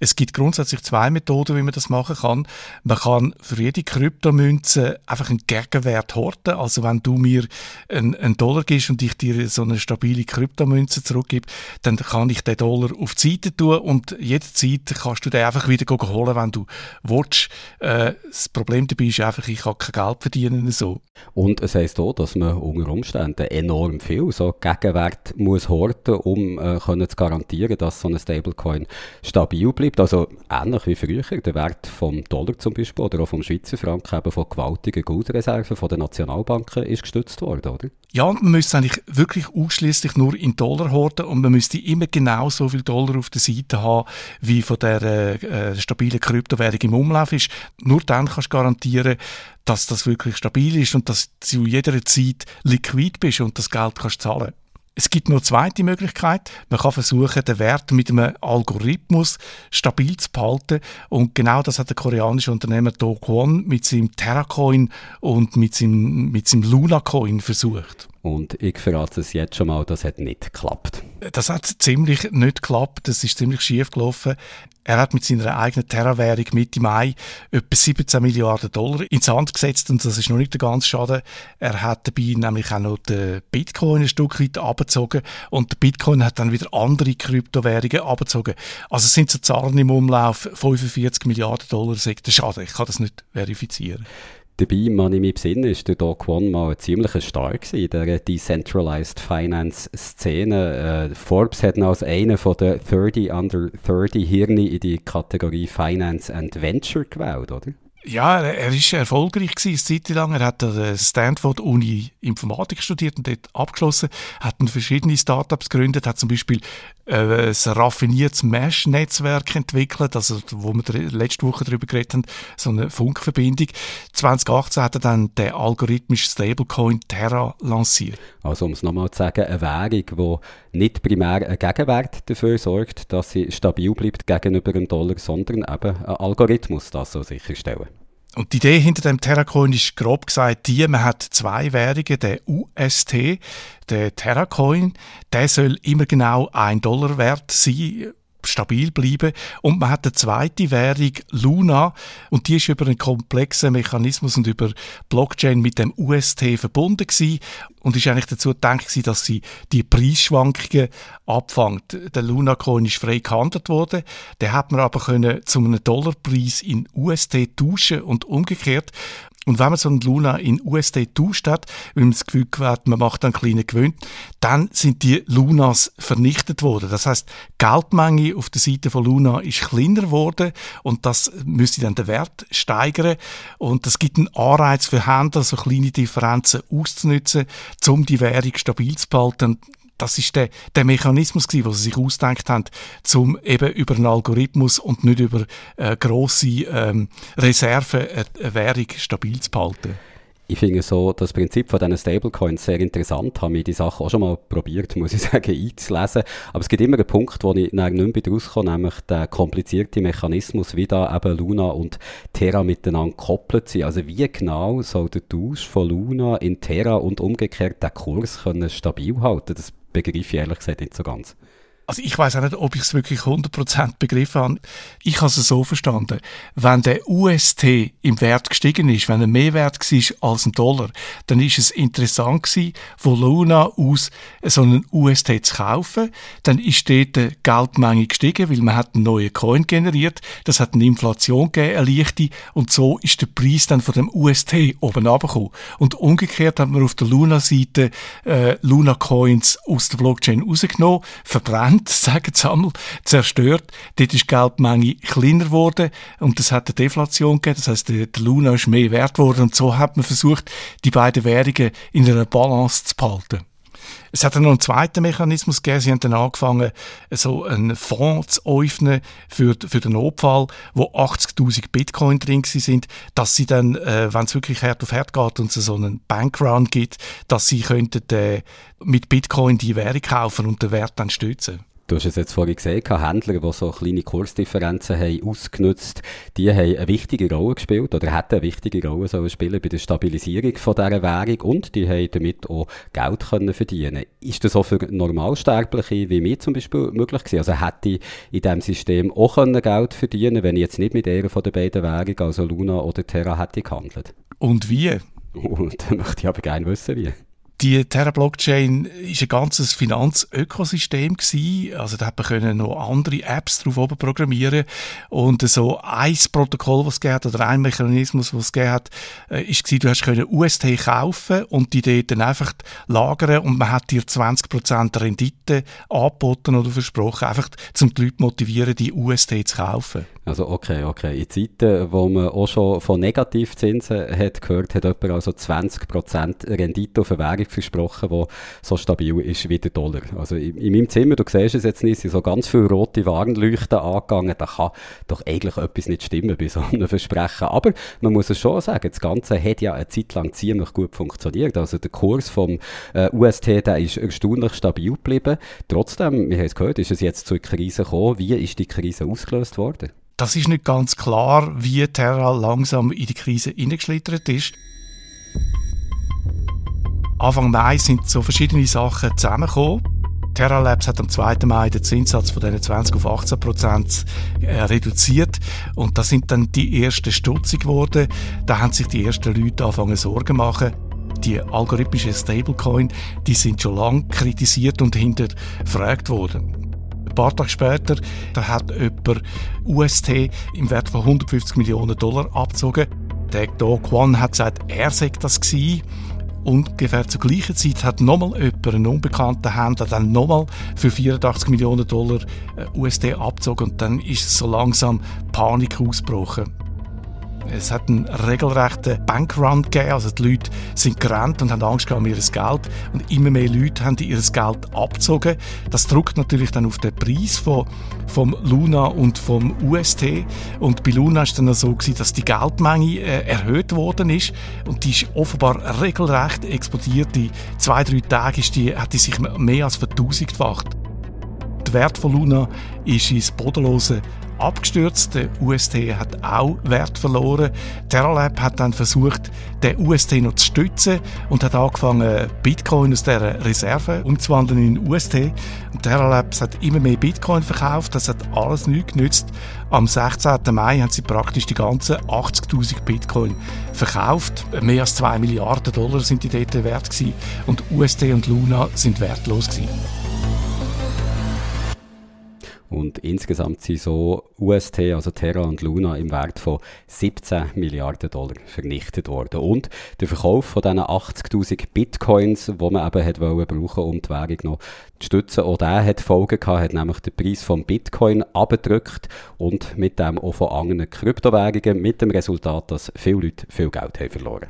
Es gibt grundsätzlich zwei Methoden, wie man das machen kann. Man kann für jede Kryptomünze einfach einen Gegenwert horten. Also wenn du mir einen, einen Dollar gibst und ich dir so eine stabile Kryptomünze zurückgebe, dann kann ich den Dollar auf die Seite tun und jederzeit kannst du den einfach wieder holen, wenn du willst. Äh, das Problem dabei ist einfach, ich kann kein Geld verdienen so. Und es heisst auch, dass man unter Umständen enorm viel so Gegenwert muss horten, um äh, können zu garantieren, dass so ein Stablecoin stabil bleibt. Also ähnlich wie früher, der Wert vom Dollar zum Beispiel oder auch vom Schweizer Franken eben von gewaltigen Guldreserven von den Nationalbanken ist gestützt worden, oder? Ja, und man müsste eigentlich wirklich ausschließlich nur in Dollar horten und man müsste immer genau so viel Dollar auf der Seite haben, wie von der äh, stabilen Kryptowährung im Umlauf ist. Nur dann kannst du garantieren, dass das wirklich stabil ist und dass du jeder Zeit liquid bist und das Geld kannst zahlen. Es gibt noch zweite Möglichkeit. Man kann versuchen, den Wert mit einem Algorithmus stabil zu behalten. Und genau das hat der koreanische Unternehmer Do Kwon mit seinem Terracoin und mit seinem, mit seinem Luna Coin versucht. Und ich verrate es jetzt schon mal, das hat nicht geklappt. Das hat ziemlich nicht geklappt, das ist ziemlich schief gelaufen. Er hat mit seiner eigenen Terra-Währung Mitte Mai etwa 17 Milliarden Dollar ins Hand gesetzt und das ist noch nicht der ganze Schaden. Er hat dabei nämlich auch noch den Bitcoin ein Stück weit abgezogen und der Bitcoin hat dann wieder andere Kryptowährungen abgezogen. Also es sind so Zahlen im Umlauf, 45 Milliarden Dollar sagt der Schaden. Ich kann das nicht verifizieren. Dabei, man ich mich besinnen, ist der Doc One mal ein ziemlicher Star in der Decentralized Finance Szene. Äh, Forbes hat ihn als einen von den 30 under 30 Hirni in die Kategorie Finance and Venture gewählt, oder? Ja, er ist erfolgreich gewesen, eine Zeit lang. Er hat an der Stanford Uni Informatik studiert und dort abgeschlossen, hat verschiedene Startups gegründet, hat zum Beispiel ein raffiniertes Mesh-Netzwerk entwickelt, also wo wir letzte Woche darüber geredet haben, so eine Funkverbindung. 2018 hat er dann den algorithmischen Stablecoin Terra lanciert. Also um es nochmal zu sagen, eine Währung, die nicht primär einen Gegenwert dafür sorgt, dass sie stabil bleibt gegenüber dem Dollar, sondern eben ein Algorithmus das so sicherstellen. Und die Idee hinter dem Terracoin ist grob gesagt die, man hat zwei Währungen, der UST, der Terracoin, der soll immer genau ein Dollar wert sein, stabil bleiben. Und man hat eine zweite Währung, Luna, und die ist über einen komplexen Mechanismus und über Blockchain mit dem UST verbunden gewesen und ist eigentlich dazu gedacht gewesen, dass sie die Preisschwankungen abfängt. Der Luna Coin ist frei gehandelt worden, den hat man aber können zu einem Dollarpreis in UST tauschen und umgekehrt. Und wenn man so einen Luna in USD tauscht hat, weil man das Gefühl hat, man macht einen kleinen Gewinn, dann sind die Lunas vernichtet worden. Das heißt, Geldmenge auf der Seite von Luna ist kleiner geworden und das müsste dann den Wert steigern. Und das gibt einen Anreiz für Händler, so kleine Differenzen auszunutzen, um die Währung stabil zu behalten das ist der, der Mechanismus den sie sich ausgedacht haben, um eben über einen Algorithmus und nicht über äh, grosse ähm, Reserven eine, eine Währung stabil zu behalten. Ich finde so das Prinzip von diesen Stablecoins sehr interessant. Habe mir die Sache auch schon mal probiert, muss ich sagen, einzulesen. Aber es gibt immer einen Punkt, wo ich nicht mehr rauskomme, nämlich der komplizierte Mechanismus, wie da eben Luna und Terra miteinander gekoppelt sind. Also wie genau soll der Tausch von Luna in Terra und umgekehrt den Kurs können stabil halten? Das begreife ich ehrlich gesagt nicht so ganz. Also ich weiß auch nicht, ob ich es wirklich 100% begriffen habe. Ich habe es so verstanden, wenn der UST im Wert gestiegen ist, wenn er mehr wert war als ein Dollar, dann ist es interessant gewesen, von Luna aus so einen UST zu kaufen. Dann ist dort die Geldmenge gestiegen, weil man hat einen neuen Coin generiert. Das hat eine Inflation gegeben, eine leichte. Und so ist der Preis dann von dem UST oben runtergekommen. Und umgekehrt hat man auf der Luna-Seite äh, Luna-Coins aus der Blockchain rausgenommen, verbrannt verbrannt, sagen sie zerstört. Dort ist die Geldmenge kleiner geworden und das hat eine Deflation gegeben. Das der, der Luna ist mehr wert geworden und so hat man versucht, die beiden Währungen in einer Balance zu behalten. Es hat dann noch einen zweiten Mechanismus gegeben. Sie haben dann angefangen, so einen Fonds zu öffnen für, für den Notfall, wo 80.000 Bitcoin drin sind, dass sie dann, äh, wenn es wirklich Herd auf Herd geht und es so einen Bankrun gibt, dass sie könnten äh, mit Bitcoin die Währung kaufen und den Wert dann stützen. Du hast es jetzt vorhin gesehen, Händler, die so kleine Kursdifferenzen haben ausgenutzt, die haben eine wichtige Rolle gespielt oder hätten eine wichtige Rolle sollen spielen bei der Stabilisierung von dieser Währung und die haben damit auch Geld können verdienen. Ist das auch für Normalsterbliche wie mir zum Beispiel möglich gewesen? Also hätte ich in diesem System auch können Geld verdienen wenn ich jetzt nicht mit einer von den beiden Währungen, also Luna oder Terra, hätte gehandelt? Und wie? Und dann möchte ich aber gerne wissen, wie. Die Terra-Blockchain ist ein ganzes Finanzökosystem gewesen. Also da hat man können noch andere Apps drauf oben programmieren und so ein Protokoll, was es hat, oder ein Mechanismus, was es gegeben hat, äh, ist gewesen, du hast können UST kaufen und die dort dann einfach lagern und man hat dir 20% Rendite angeboten oder versprochen, einfach zum die Leute motivieren, die UST zu kaufen. Also okay, okay. In Zeiten, wo man auch schon von Negativzinsen hat gehört, hat jemand also 20% Rendite auf eine Währung versprochen, die so stabil ist wie der Dollar. Also in, in meinem Zimmer, du siehst es jetzt nicht, sind so ganz viele rote Warnleuchten angegangen. Da kann doch eigentlich etwas nicht stimmen bei so einem Versprechen. Aber man muss es schon sagen, das Ganze hat ja eine Zeit lang ziemlich gut funktioniert. Also der Kurs vom äh, UST, der ist erstaunlich stabil geblieben. Trotzdem, wir haben es gehört, ist es jetzt zur Krise gekommen. Wie ist die Krise ausgelöst worden? Das ist nicht ganz klar, wie Terra langsam in die Krise hineingeschlittert ist. Anfang Mai sind so verschiedene Sachen zusammengekommen. Terra Labs hat am 2. Mai den Zinssatz von diesen 20 auf 18 Prozent äh, reduziert und das sind dann die ersten stutzig geworden. Da haben sich die ersten Leute angefangen Sorgen zu machen. Die algorithmischen Stablecoin, die sind schon lange kritisiert und hinterfragt worden paar Tage später da hat jemand UST im Wert von 150 Millionen Dollar abgezogen. Der Do Kwon hat gesagt, er sei das gewesen. Ungefähr zur gleichen Zeit hat nochmal jemand, einen unbekannten Händler, dann nochmal für 84 Millionen Dollar äh, USD abgezogen und dann ist so langsam Panik ausgebrochen. Es hat einen regelrechten Bankrun gegeben, also die Leute sind gerannt und haben Angst um ihr Geld und immer mehr Leute haben ihr Geld abgezogen. Das drückt natürlich dann auf den Preis von, vom Luna und vom UST und bei Luna ist dann so gewesen, dass die Geldmenge äh, erhöht worden ist und die ist offenbar regelrecht explodiert. In zwei, drei Tagen ist die, hat die sich mehr als vertausendfacht. Der Wert von Luna ist ins Bodenlose abgestürzt. Der UST hat auch Wert verloren. Terralab hat dann versucht, den UST noch zu stützen und hat angefangen, Bitcoin aus dieser Reserve umzuwandeln in UST. Und Terralabs hat immer mehr Bitcoin verkauft. Das hat alles nichts genützt. Am 16. Mai haben sie praktisch die ganzen 80.000 Bitcoin verkauft. Mehr als 2 Milliarden Dollar sind die dort wert gewesen. Und UST und Luna sind wertlos gewesen. Und insgesamt sind so UST, also Terra und Luna, im Wert von 17 Milliarden Dollar vernichtet worden. Und der Verkauf von diesen 80.000 Bitcoins, die man eben hat wollen, brauchen, um die Währung noch zu stützen, auch der hat Folgen gehabt, hat nämlich den Preis vom Bitcoin abgedrückt und mit dem auch von anderen Kryptowährungen, mit dem Resultat, dass viele Leute viel Geld haben verloren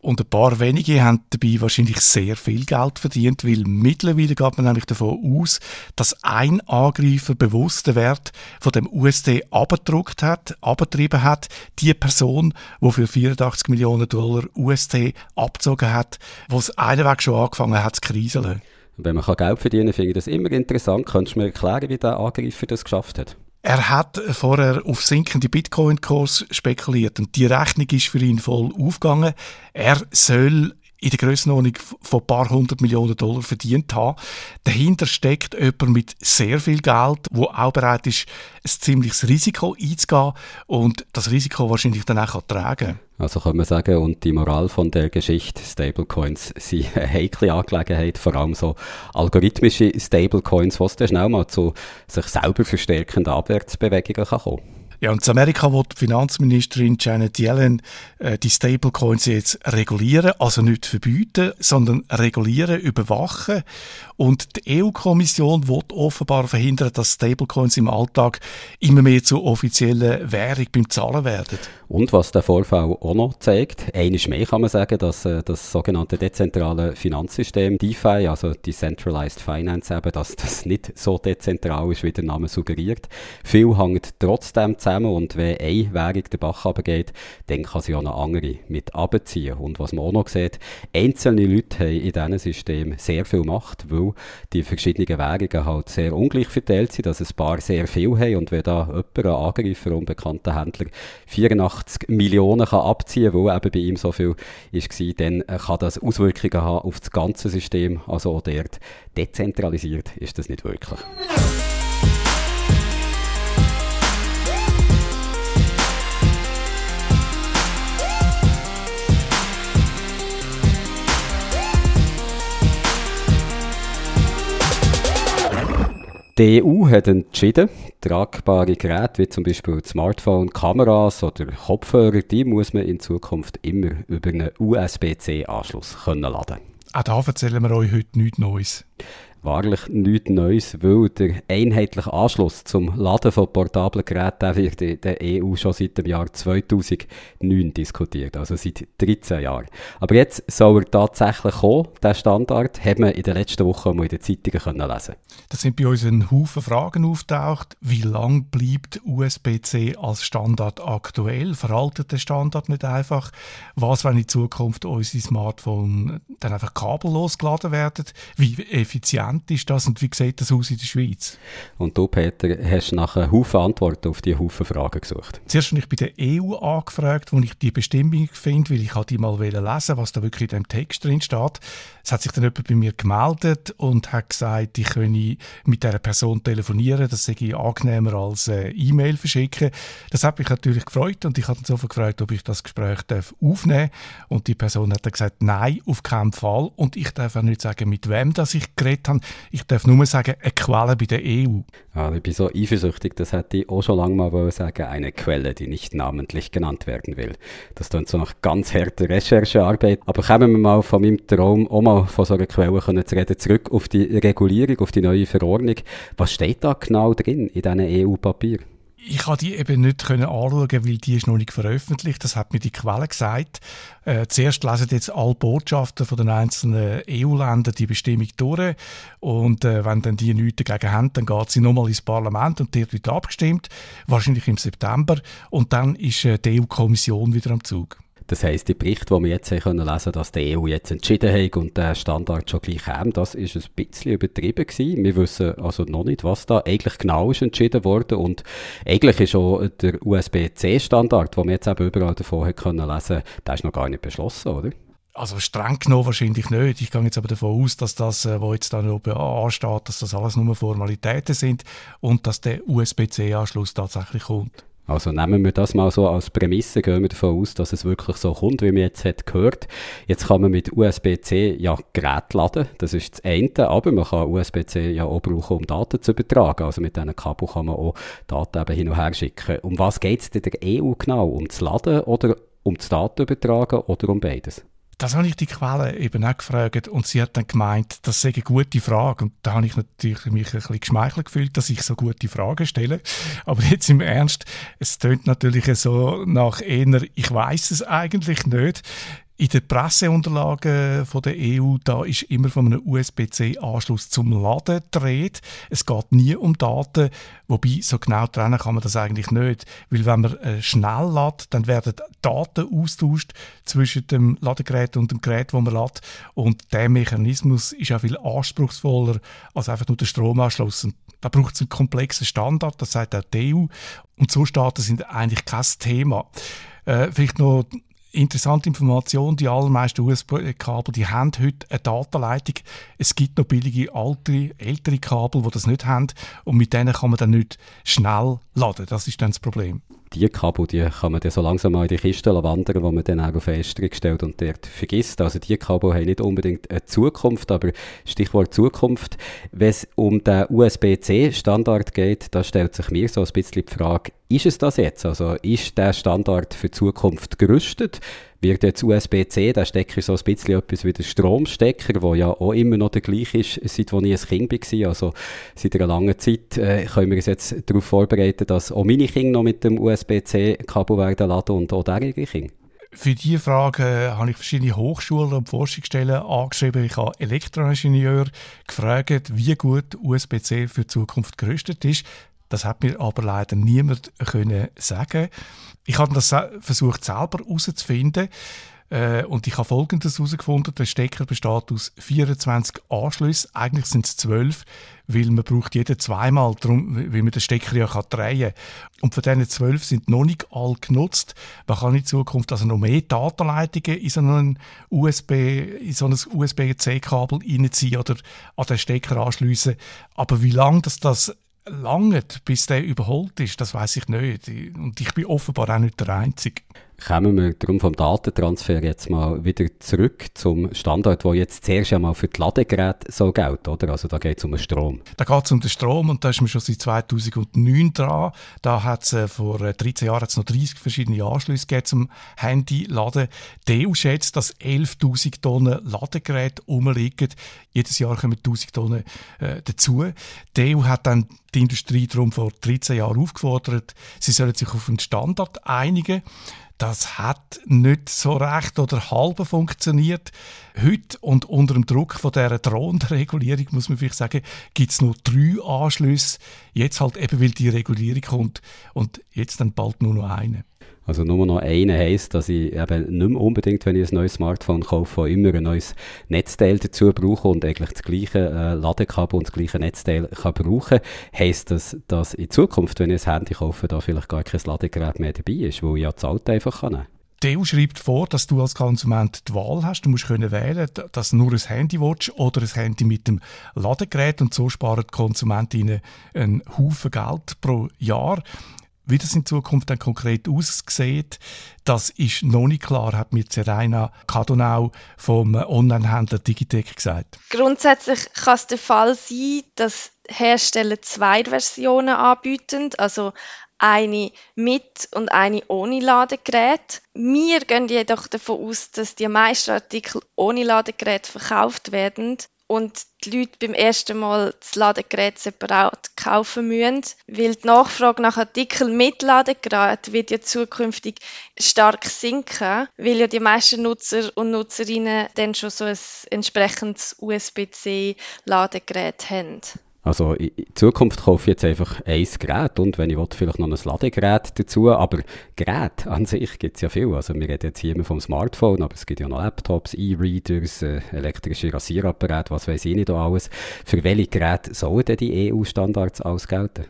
und ein paar wenige haben dabei wahrscheinlich sehr viel Geld verdient, weil mittlerweile geht man nämlich davon aus, dass ein Angreifer bewusst den Wert von dem USD abgedruckt hat, abgetrieben hat. Die Person, die für 84 Millionen Dollar USD abgezogen hat, wo es einen Weg schon angefangen hat zu kriseln. Wenn man Geld verdienen kann, finde ich das immer interessant. Könntest du mir erklären, wie der Angreifer das geschafft hat? Er hat vorher auf sinkende Bitcoin-Kurs spekuliert und die Rechnung ist für ihn voll aufgegangen. Er soll in der Grössenordnung von ein paar hundert Millionen Dollar verdient haben. Dahinter steckt jemand mit sehr viel Geld, wo auch bereit ist, ein ziemliches Risiko einzugehen und das Risiko wahrscheinlich dann auch tragen kann. Also kann man sagen, und die Moral von der Geschichte, Stablecoins sind eine heikle Angelegenheit, vor allem so algorithmische Stablecoins, was dann schnell mal zu sich selber verstärkenden Abwärtsbewegungen kann kommen ja, und in Amerika will die Finanzministerin Janet Yellen äh, die Stablecoins jetzt regulieren, also nicht verbieten, sondern regulieren, überwachen. Und die EU-Kommission will offenbar verhindern, dass Stablecoins im Alltag immer mehr zur offiziellen Währung beim Zahlen werden. Und was der Vorfall auch noch zeigt, eines mehr kann man sagen, dass äh, das sogenannte dezentrale Finanzsystem DeFi, also Decentralized Finance eben, dass das nicht so dezentral ist, wie der Name suggeriert. Viel hängt trotzdem zusammen und wenn eine Währung den Bach runtergeht, dann kann sie auch eine andere mit abziehen. Und was man auch noch sieht, einzelne Leute haben in diesem System sehr viel Macht, weil die verschiedenen Währungen halt sehr ungleich verteilt sind, dass ein paar sehr viel haben und wenn da jemand, ein Angreifer, unbekannter Händler, 84 Millionen kann abziehen kann, weil eben bei ihm so viel war, dann kann das Auswirkungen haben auf das ganze System, also auch dort dezentralisiert ist das nicht wirklich. Die EU hat entschieden, tragbare Geräte wie zum Beispiel Smartphone, Kameras oder Kopfhörer, die muss man in Zukunft immer über einen USB-C-Anschluss laden können. Auch da erzählen wir euch heute nichts Neues wahrlich nichts Neues, weil der einheitliche Anschluss zum Laden von portablen Geräten wird in der EU schon seit dem Jahr 2009 diskutiert, also seit 13 Jahren. Aber jetzt soll er tatsächlich kommen, der Standard, hat man in den letzten Wochen mal in den Zeitungen können lesen Da sind bei uns ein Haufen Fragen auftaucht. Wie lang bleibt USB-C als Standard aktuell? Veraltet der Standard nicht einfach? Was, wenn in Zukunft unsere Smartphones dann einfach kabellos geladen werden? Wie effizient effizient ist das und wie sieht das aus in der Schweiz? Und du, Peter, hast nach einem Haufen Antworten auf diese Haufen Fragen gesucht. Zuerst habe ich bei der EU angefragt, wo ich die Bestimmung finde, weil ich die mal lesen was da wirklich in dem Text drin steht. Es hat sich dann jemand bei mir gemeldet und hat gesagt, ich könne mit dieser Person telefonieren, das sei angenehmer als äh, E-Mail verschicken. Das hat mich natürlich gefreut und ich habe dann sofort gefragt, ob ich das Gespräch darf aufnehmen darf. Und die Person hat dann gesagt, nein, auf keinen Fall. Und ich darf auch nicht sagen, mit wem das ich geredet habe habe. Ich darf nur sagen, eine Quelle bei der EU. Ja, ich bin so eifersüchtig, das hätte ich auch schon lange mal sagen eine Quelle, die nicht namentlich genannt werden will. Das klingt so nach ganz harter Recherchearbeit. Aber kommen wir mal von meinem Traum, auch mal von so einer Quelle können zu reden, zurück auf die Regulierung, auf die neue Verordnung. Was steht da genau drin in diesen EU-Papier? Ich konnte die eben nicht können anschauen, weil die ist noch nicht veröffentlicht. Das hat mir die Quelle gesagt. Äh, zuerst lesen jetzt alle Botschafter von den einzelnen EU-Ländern die Bestimmung durch. Und äh, wenn dann die nichts dagegen haben, dann geht sie nochmal ins Parlament und dort wird abgestimmt. Wahrscheinlich im September. Und dann ist äh, die EU-Kommission wieder am Zug. Das heisst, die Berichte, die wir jetzt können lesen dass die EU jetzt entschieden hat und der Standard schon gleich kam, das ist ein bisschen übertrieben gewesen. Wir wissen also noch nicht, was da eigentlich genau ist entschieden worden und eigentlich ist auch der USB-C-Standard, den wir jetzt eben überall davon können lesen, der ist noch gar nicht beschlossen, oder? Also streng genommen wahrscheinlich nicht. Ich gehe jetzt aber davon aus, dass das, äh, was jetzt da noch ansteht, dass das alles nur Formalitäten sind und dass der USB-C-Anschluss tatsächlich kommt. Also nehmen wir das mal so als Prämisse, gehen wir davon aus, dass es wirklich so kommt, wie man jetzt hat gehört. Jetzt kann man mit USB-C ja Geräte laden, das ist das eine, aber man kann USB-C ja auch brauchen, um Daten zu übertragen. Also mit diesen Kabel kann man auch Daten eben hin und her schicken. Um was geht es denn der EU genau? Um das Laden oder um das Daten übertragen oder um beides? Das habe ich die Quelle eben auch gefragt und sie hat dann gemeint, das sei eine gute Frage. Und da habe ich natürlich mich ein bisschen geschmeichelt gefühlt, dass ich so gute Fragen stelle. Aber jetzt im Ernst, es tönt natürlich so nach eher, ich weiß es eigentlich nicht. In den Presseunterlagen von der EU da ist immer von einem USB-C-Anschluss zum Laden gedreht. Es geht nie um Daten, wobei so genau trennen kann man das eigentlich nicht, weil wenn man äh, schnell lädt, dann werden Daten austauscht zwischen dem Ladegerät und dem Gerät, wo man lädt und der Mechanismus ist auch viel anspruchsvoller als einfach nur der Stromanschluss. Und da braucht es einen komplexen Standard, das sagt auch die EU und so Staaten sind eigentlich kein Thema. Äh, vielleicht noch interessante Information, die allermeisten USB-Kabel, die haben heute eine Datenleitung. Es gibt noch billige alte, ältere Kabel, die das nicht haben und mit denen kann man dann nicht schnell laden. Das ist dann das Problem die Kabel, die kann man dann so langsam mal in die Kiste wandern, wo man dann auch auf Festring stellt und dort vergisst. Also die Kabel haben nicht unbedingt eine Zukunft, aber Stichwort Zukunft. Wenn es um den USB-C-Standard geht, da stellt sich mir so ein bisschen die Frage, ist es das jetzt? Also ist der Standard für Zukunft gerüstet? Wird jetzt USB-C, der Stecker so ein bisschen etwas wie der Stromstecker, der ja auch immer noch der gleiche ist, seit ich ein Kind war. Also seit einer langen Zeit äh, können wir uns jetzt darauf vorbereiten, dass auch meine Kinder noch mit dem USB-C-Kabel werden laden und auch derige Kinder. Für diese Frage äh, habe ich verschiedene Hochschulen und Forschungsstellen angeschrieben. Ich habe Elektroingenieur gefragt, wie gut USB-C für die Zukunft gerüstet ist. Das hat mir aber leider niemand können sagen. Ich habe das versucht selber herauszufinden. Äh, und ich habe Folgendes herausgefunden. Der Stecker besteht aus 24 Anschlüssen. Eigentlich sind es 12, weil man braucht jeden zweimal, darum, weil man den Stecker ja kann drehen kann. Und von diesen 12 sind noch nicht alle genutzt. Man kann in Zukunft also noch mehr Datenleitungen in so ein USB, in so ein USB-C-Kabel reinziehen oder an den Stecker anschliessen. Aber wie lange das, das lange, bis der überholt ist, das weiß ich nicht. Und ich bin offenbar auch nicht der Einzige kommen wir darum vom Datentransfer jetzt mal wieder zurück zum Standard, wo jetzt zuerst einmal für die Ladegeräte so gilt, oder? Also da geht es um den Strom. Da geht es um den Strom und da ist man schon seit 2009 dran. Da hat es äh, vor 13 äh, Jahren noch 30 verschiedene Anschlüsse gegeben zum Handy-Laden. EU schätzt, dass 11'000 Tonnen Ladegeräte rumliegen. Jedes Jahr kommen 1000 Tonnen äh, dazu. Die EU hat dann die Industrie darum vor 13 Jahren aufgefordert, sie sollen sich auf einen Standard einigen das hat nicht so recht oder halb funktioniert. Heute und unter dem Druck von dieser Drohnenregulierung, muss man vielleicht sagen, gibt es nur drei Anschlüsse. Jetzt halt eben, weil die Regulierung kommt und jetzt dann bald nur noch eine. Also nur noch eine heisst, dass ich eben nicht mehr unbedingt, wenn ich ein neues Smartphone kaufe, immer ein neues Netzteil dazu brauche und eigentlich das gleiche äh, Ladekabel und das gleiche Netzteil kann brauchen. Heisst das, dass in Zukunft, wenn ich ein Handy kaufe, da vielleicht gar kein Ladegerät mehr dabei ist, wo ich ja das alte einfach kann EU schreibt vor, dass du als Konsument die Wahl hast. Du musst können wählen, dass nur ein Handy willst oder ein Handy mit dem Ladegerät und so sparen die Konsumentinnen einen Haufen Geld pro Jahr. Wie das in Zukunft dann konkret aussieht, das ist noch nicht klar, hat mir Serena Kadonau vom Onlinehändler Digitec gesagt. Grundsätzlich kann es der Fall sein, dass Hersteller zwei Versionen anbieten, also eine mit und eine ohne Ladegerät. Wir gehen jedoch davon aus, dass die meisten Artikel ohne Ladegerät verkauft werden und die Leute beim ersten Mal das Ladegerät separat kaufen müssen, weil die Nachfrage nach Artikeln mit Ladegerät wird ja zukünftig stark sinken, weil ja die meisten Nutzer und Nutzerinnen dann schon so ein entsprechendes USB-C-Ladegerät haben. Also in Zukunft kaufe ich jetzt einfach ein Gerät und wenn ich will, vielleicht noch ein Ladegerät dazu, aber Geräte an sich gibt es ja viel. Also wir reden jetzt hier immer vom Smartphone, aber es gibt ja noch Laptops, E-Readers, äh, elektrische Rasierapparate, was weiß ich nicht alles. Für welche Geräte sollen denn die EU-Standards ausgelten?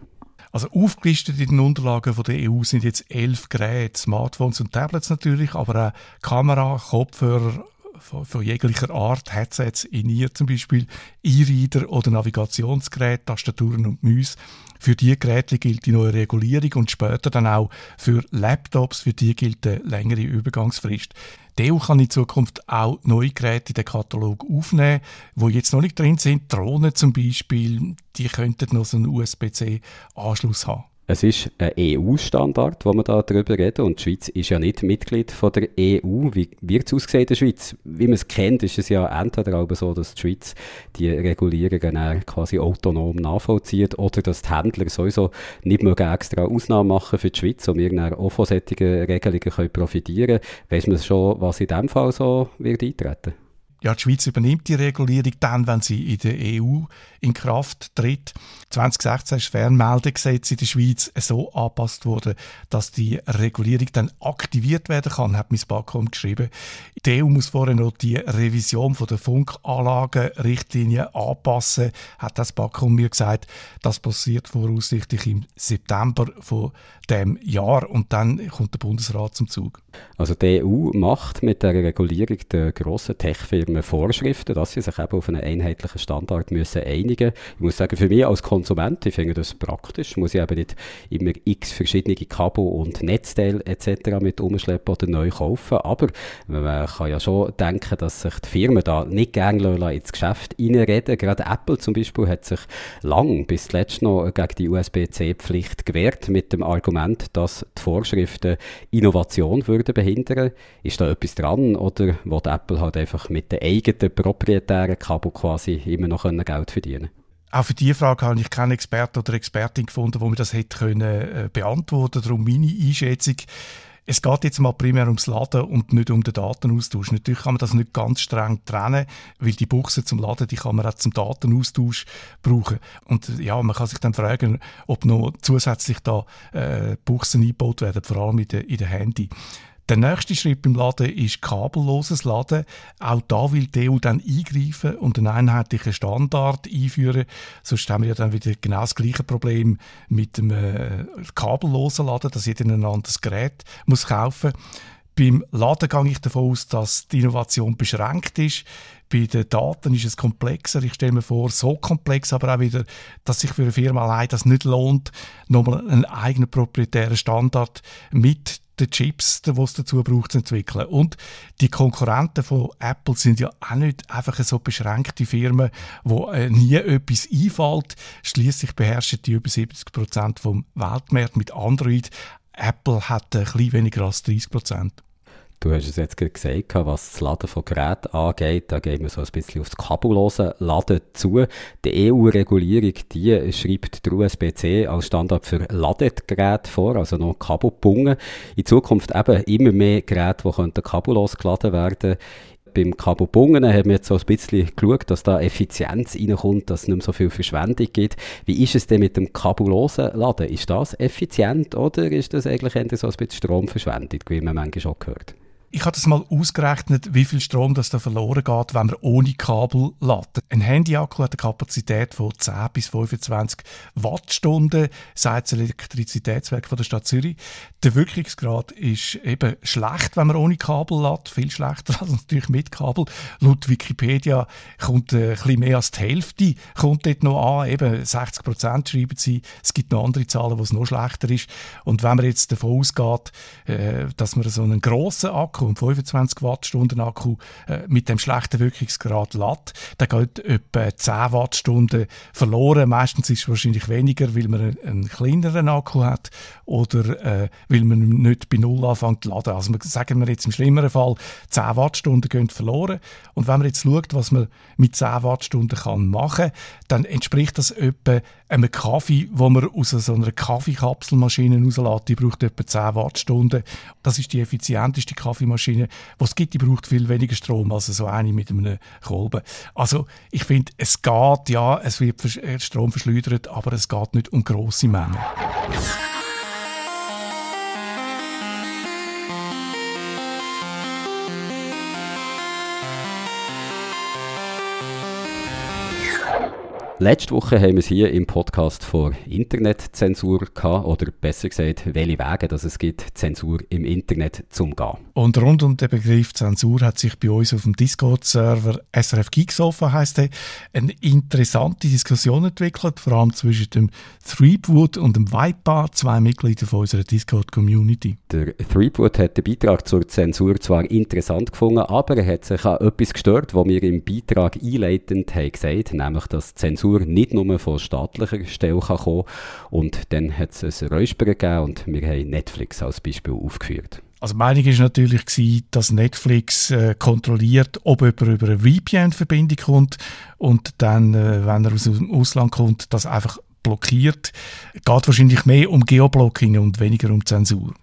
Also aufgelistet in den Unterlagen von der EU sind jetzt elf Geräte, Smartphones und Tablets natürlich, aber auch Kamera, Kopfhörer, von, von, jeglicher Art, Headsets in ihr zum Beispiel, E-Reader oder Navigationsgeräte, Tastaturen und Mäuse. Für die Geräte gilt die neue Regulierung und später dann auch für Laptops, für die gilt eine längere Übergangsfrist. Die kann in Zukunft auch neue Geräte in den Katalog aufnehmen, wo jetzt noch nicht drin sind. Drohnen zum Beispiel, die könnten noch so einen USB-C-Anschluss haben. Es ist ein EU-Standard, wo wir da darüber reden. Und die Schweiz ist ja nicht Mitglied von der EU. Wie wird es aussehen in der Schweiz? Wie man es kennt, ist es ja entweder so, dass die Schweiz die Regulierungen quasi autonom nachvollzieht oder dass die Händler sowieso nicht mehr extra Ausnahmen machen für die Schweiz und wir dann auch Regelungen profitieren können. Weiss man schon, was in diesem Fall so wird eintreten? Ja, die Schweiz übernimmt die Regulierung dann, wenn sie in der EU in Kraft tritt. 2016 ist das Fernmeldegesetz in der Schweiz so angepasst worden, dass die Regulierung dann aktiviert werden kann, hat mein Backcom geschrieben. Die EU muss vorher noch die Revision von der Funkanlagenrichtlinie anpassen, hat das Backcom mir gesagt. Das passiert voraussichtlich im September von dem Jahr und dann kommt der Bundesrat zum Zug. Also die EU macht mit der Regulierung der grossen Tech-Firmen Vorschriften, dass sie sich eben auf einen einheitlichen Standard müssen einigen Ich muss sagen, für mich als Konsument, ich finde das praktisch, muss ich eben nicht immer x verschiedene Kabel und Netzteile etc. mit umschleppen oder neu kaufen, aber man kann ja schon denken, dass sich die Firmen da nicht gerne ins Geschäft reinreden Gerade Apple zum Beispiel hat sich lang bis zuletzt noch gegen die USB-C-Pflicht gewehrt mit dem Argument, dass die Vorschriften Innovation würden behindern. Ist da etwas dran oder will Apple halt einfach mit den eigenen proprietären Kabel quasi immer noch Geld verdienen auch für diese Frage habe ich keinen Experten oder Expertin gefunden, wo mir das hätte können, äh, beantworten Darum meine Einschätzung. Es geht jetzt mal primär ums Laden und nicht um den Datenaustausch. Natürlich kann man das nicht ganz streng trennen, weil die Buchse zum Laden, die kann man auch zum Datenaustausch brauchen. Und ja, man kann sich dann fragen, ob noch zusätzlich da äh, Buchsen eingebaut werden, vor allem den, in den Handy. Der nächste Schritt beim Laden ist kabelloses Laden. Auch da will die EU dann eingreifen und einen einheitlichen Standard einführen. Sonst haben wir ja dann wieder genau das gleiche Problem mit dem äh, kabellosen Laden, dass jeder ein anderes Gerät muss kaufen beim Laden gehe ich davon aus, dass die Innovation beschränkt ist. Bei den Daten ist es komplexer. Ich stelle mir vor, so komplex aber auch wieder, dass sich für eine Firma allein das nicht lohnt, nochmal einen eigenen proprietären Standard mit den Chips, die es dazu braucht, zu entwickeln. Und die Konkurrenten von Apple sind ja auch nicht einfach so beschränkte Firmen, wo äh, nie etwas einfällt. Schließlich beherrschen die über 70 Prozent vom Weltmarkt mit Android. Apple hat ein bisschen weniger als 30 Prozent. Du hast es jetzt gesagt, was das Laden von Geräten angeht. Da gehen wir so ein bisschen aufs kabellose Laden zu. Die EU-Regulierung, die schreibt der USB-C als Standard für Ladegeräte vor, also noch kabelgebunden. In Zukunft eben immer mehr Geräte, die kabellos geladen werden beim Kabelbungen haben wir jetzt so ein bisschen geschaut, dass da Effizienz reinkommt, dass es nicht mehr so viel Verschwendung gibt. Wie ist es denn mit dem kabellosen Laden? Ist das effizient oder ist das eigentlich eher so ein bisschen Stromverschwendung, wie man manchmal schon gehört? Ich habe das mal ausgerechnet, wie viel Strom das da verloren geht, wenn man ohne Kabel ladet. Ein Handyakku hat eine Kapazität von 10 bis 25 Wattstunden, sagt das Elektrizitätswerk von der Stadt Zürich. Der Wirkungsgrad ist eben schlecht, wenn man ohne Kabel lädt, viel schlechter als natürlich mit Kabel. Laut Wikipedia kommt äh, ein bisschen mehr als die Hälfte kommt dort noch an, eben 60 Prozent schreiben sie. Es gibt noch andere Zahlen, wo es noch schlechter ist. Und wenn man jetzt davon ausgeht, äh, dass man so einen grossen Akku Akku, einen 25 Wattstunden Akku äh, mit dem schlechten Wirkungsgrad lädt, dann geht etwa 10 Wattstunden verloren. Meistens ist es wahrscheinlich weniger, weil man einen kleineren Akku hat oder äh, weil man nicht bei Null anfängt zu laden. Also sagen wir jetzt im schlimmeren Fall, 10 Wattstunden gehen verloren. Und wenn man jetzt schaut, was man mit 10 Wattstunden kann machen kann, dann entspricht das etwa einem Kaffee, wo man aus so einer Kaffeekapselmaschine rauslässt. Die braucht etwa 10 Wattstunden. Das ist die effizienteste Kaffeemaschine die es gibt, die braucht viel weniger Strom als so eine mit einem Kolben. Also ich finde, es geht, ja, es wird Strom verschleudert, aber es geht nicht um grosse Mengen. Letzte Woche haben wir es hier im Podcast vor Internetzensur gehabt, oder besser gesagt, welche Wege dass es gibt, Zensur im Internet zum gehen. Und rund um den Begriff Zensur hat sich bei uns auf dem Discord-Server SRF Geeksofa heisst der, eine interessante Diskussion entwickelt, vor allem zwischen dem Threepwood und dem Vipa, zwei Mitglieder von unserer Discord-Community. Der Threepwood hat den Beitrag zur Zensur zwar interessant gefunden, aber er hat sich an etwas gestört, was wir im Beitrag einleitend haben gesagt, nämlich dass Zensur Zensur nicht nur von staatlicher Stelle kann kommen Und dann hat es ein Räuspern gegeben und wir haben Netflix als Beispiel aufgeführt. Also die Meinung war natürlich, gewesen, dass Netflix äh, kontrolliert, ob jemand über eine VPN-Verbindung kommt und dann, äh, wenn er aus dem Ausland kommt, das einfach blockiert. Es geht wahrscheinlich mehr um Geoblocking und weniger um Zensur.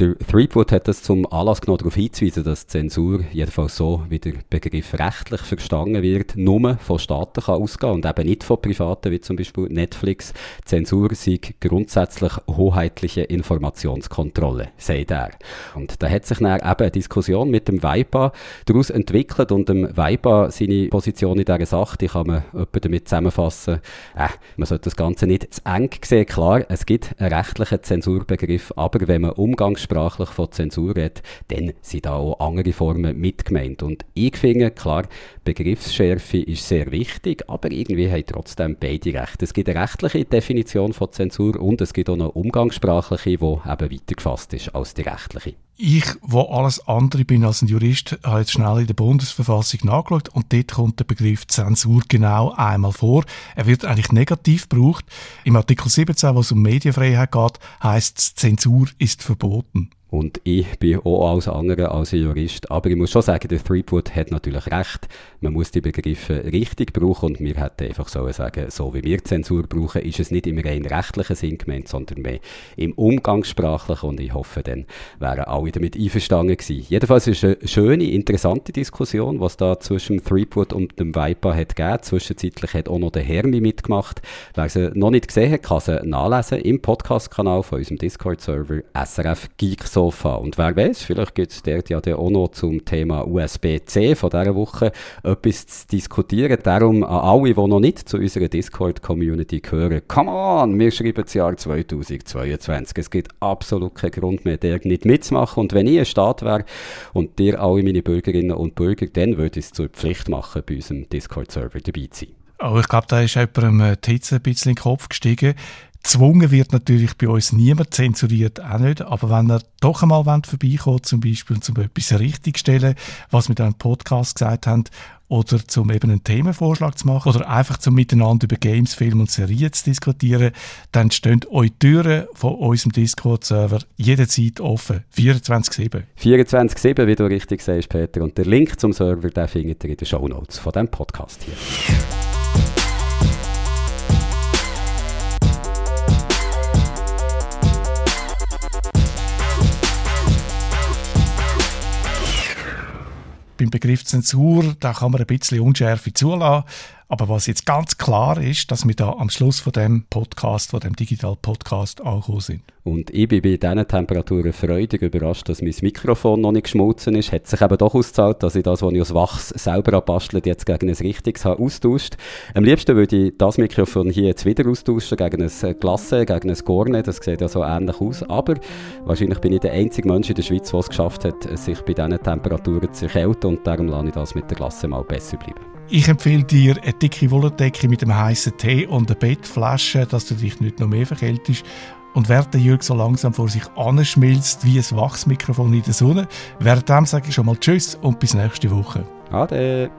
Der Threepwood hat das zum Anlass genommen, darauf hinzuweisen, dass Zensur, jedenfalls so wie der Begriff rechtlich verstanden wird, nur von Staaten kann ausgehen und eben nicht von Privaten, wie zum Beispiel Netflix. Zensur sei grundsätzlich hoheitliche Informationskontrolle, sagt er. Und da hat sich dann eben eine Diskussion mit dem WIPA daraus entwickelt und dem WIPA seine Position in dieser Sache, die kann man etwa damit zusammenfassen, äh, man sollte das Ganze nicht zu eng sehen. Klar, es gibt einen rechtlichen Zensurbegriff, aber wenn man umgangs umgangssprachlich von Zensur redet, dann sind da auch andere Formen mitgemeint. Und ich finde, klar, Begriffsschärfe ist sehr wichtig, aber irgendwie haben trotzdem beide Recht. Es gibt eine rechtliche Definition von Zensur und es gibt auch eine umgangssprachliche, die eben weiter gefasst ist als die rechtliche. Ich, wo alles andere bin als ein Jurist, habe jetzt schnell in der Bundesverfassung nachgeschaut und dort kommt der Begriff Zensur genau einmal vor. Er wird eigentlich negativ gebraucht. Im Artikel 17, wo es um Medienfreiheit geht, heißt es, Zensur ist verboten. Und ich bin auch alles andere als ein Jurist. Aber ich muss schon sagen, der Threepwood hat natürlich recht. Man muss die Begriffe richtig brauchen und wir hätten einfach so sagen, so wie wir Zensur brauchen, ist es nicht im rein rechtlichen Sinn gemeint, sondern mehr im umgangssprachlichen und ich hoffe, dann wären alle damit einverstanden gewesen. Jedenfalls ist es eine schöne, interessante Diskussion, was da zwischen Threepwood und dem Viper hat gegeben. Zwischenzeitlich hat auch noch der Hermi mitgemacht. Wer sie noch nicht gesehen hat, kann sie nachlesen im Podcast-Kanal von unserem Discord-Server SRF Geeks Sofa. Und wer weiß, vielleicht gibt es dort ja auch noch zum Thema USB-C von dieser Woche etwas zu diskutieren. Darum an alle, die noch nicht zu unserer Discord-Community gehören, come on, wir schreiben das Jahr 2022. Es gibt absolut keinen Grund mehr, dort nicht mitzumachen. Und wenn ich ein Staat wäre und dir alle meine Bürgerinnen und Bürger, dann würde ich es zur Pflicht machen, bei unserem Discord-Server dabei zu sein. Oh, ich glaube, da ist jemandem äh, die Hitze ein bisschen in den Kopf gestiegen. Gezwungen wird natürlich bei uns niemand, zensuriert auch nicht. Aber wenn er doch einmal vorbeikommt, zum Beispiel zum etwas richtigstellen, was wir dann im Podcast gesagt haben, oder zum eben einen Themenvorschlag zu machen oder einfach zum miteinander über Games, Film und Serien zu diskutieren, dann stehen euch die Türen von unserem Discord-Server jederzeit offen. 24-7. 24-7, wie du richtig sagst, Peter. Und der Link zum Server, den findet ihr in den Show Notes von diesem Podcast hier. Begriff Zensur, da kann man ein bisschen Unschärfe zulassen. Aber was jetzt ganz klar ist, dass wir da am Schluss von dem Podcast, von dem Digital Podcast angekommen sind. Und ich bin bei diesen Temperaturen freudig überrascht, dass mein Mikrofon noch nicht geschmolzen ist. Hat sich eben doch ausgezahlt, dass ich das, was ich aus Wachs selber abbastelt, jetzt gegen ein richtiges habe austauscht. Am liebsten würde ich das Mikrofon hier jetzt wieder austauschen, gegen ein Glasse, gegen ein Gorne. Das sieht ja so ähnlich aus. Aber wahrscheinlich bin ich der einzige Mensch in der Schweiz, der es geschafft hat, sich bei diesen Temperaturen zu erkälten. Und darum lasse ich das mit der Glasse mal besser bleiben. Ich empfehle dir eine dicke Wolldecke mit einem heißen Tee und eine Bettflasche, dass du dich nicht noch mehr verkältest. Und während der Jürg so langsam vor sich anschmilzt wie ein Wachsmikrofon in der Sonne, währenddem sage ich schon mal Tschüss und bis nächste Woche. Ade.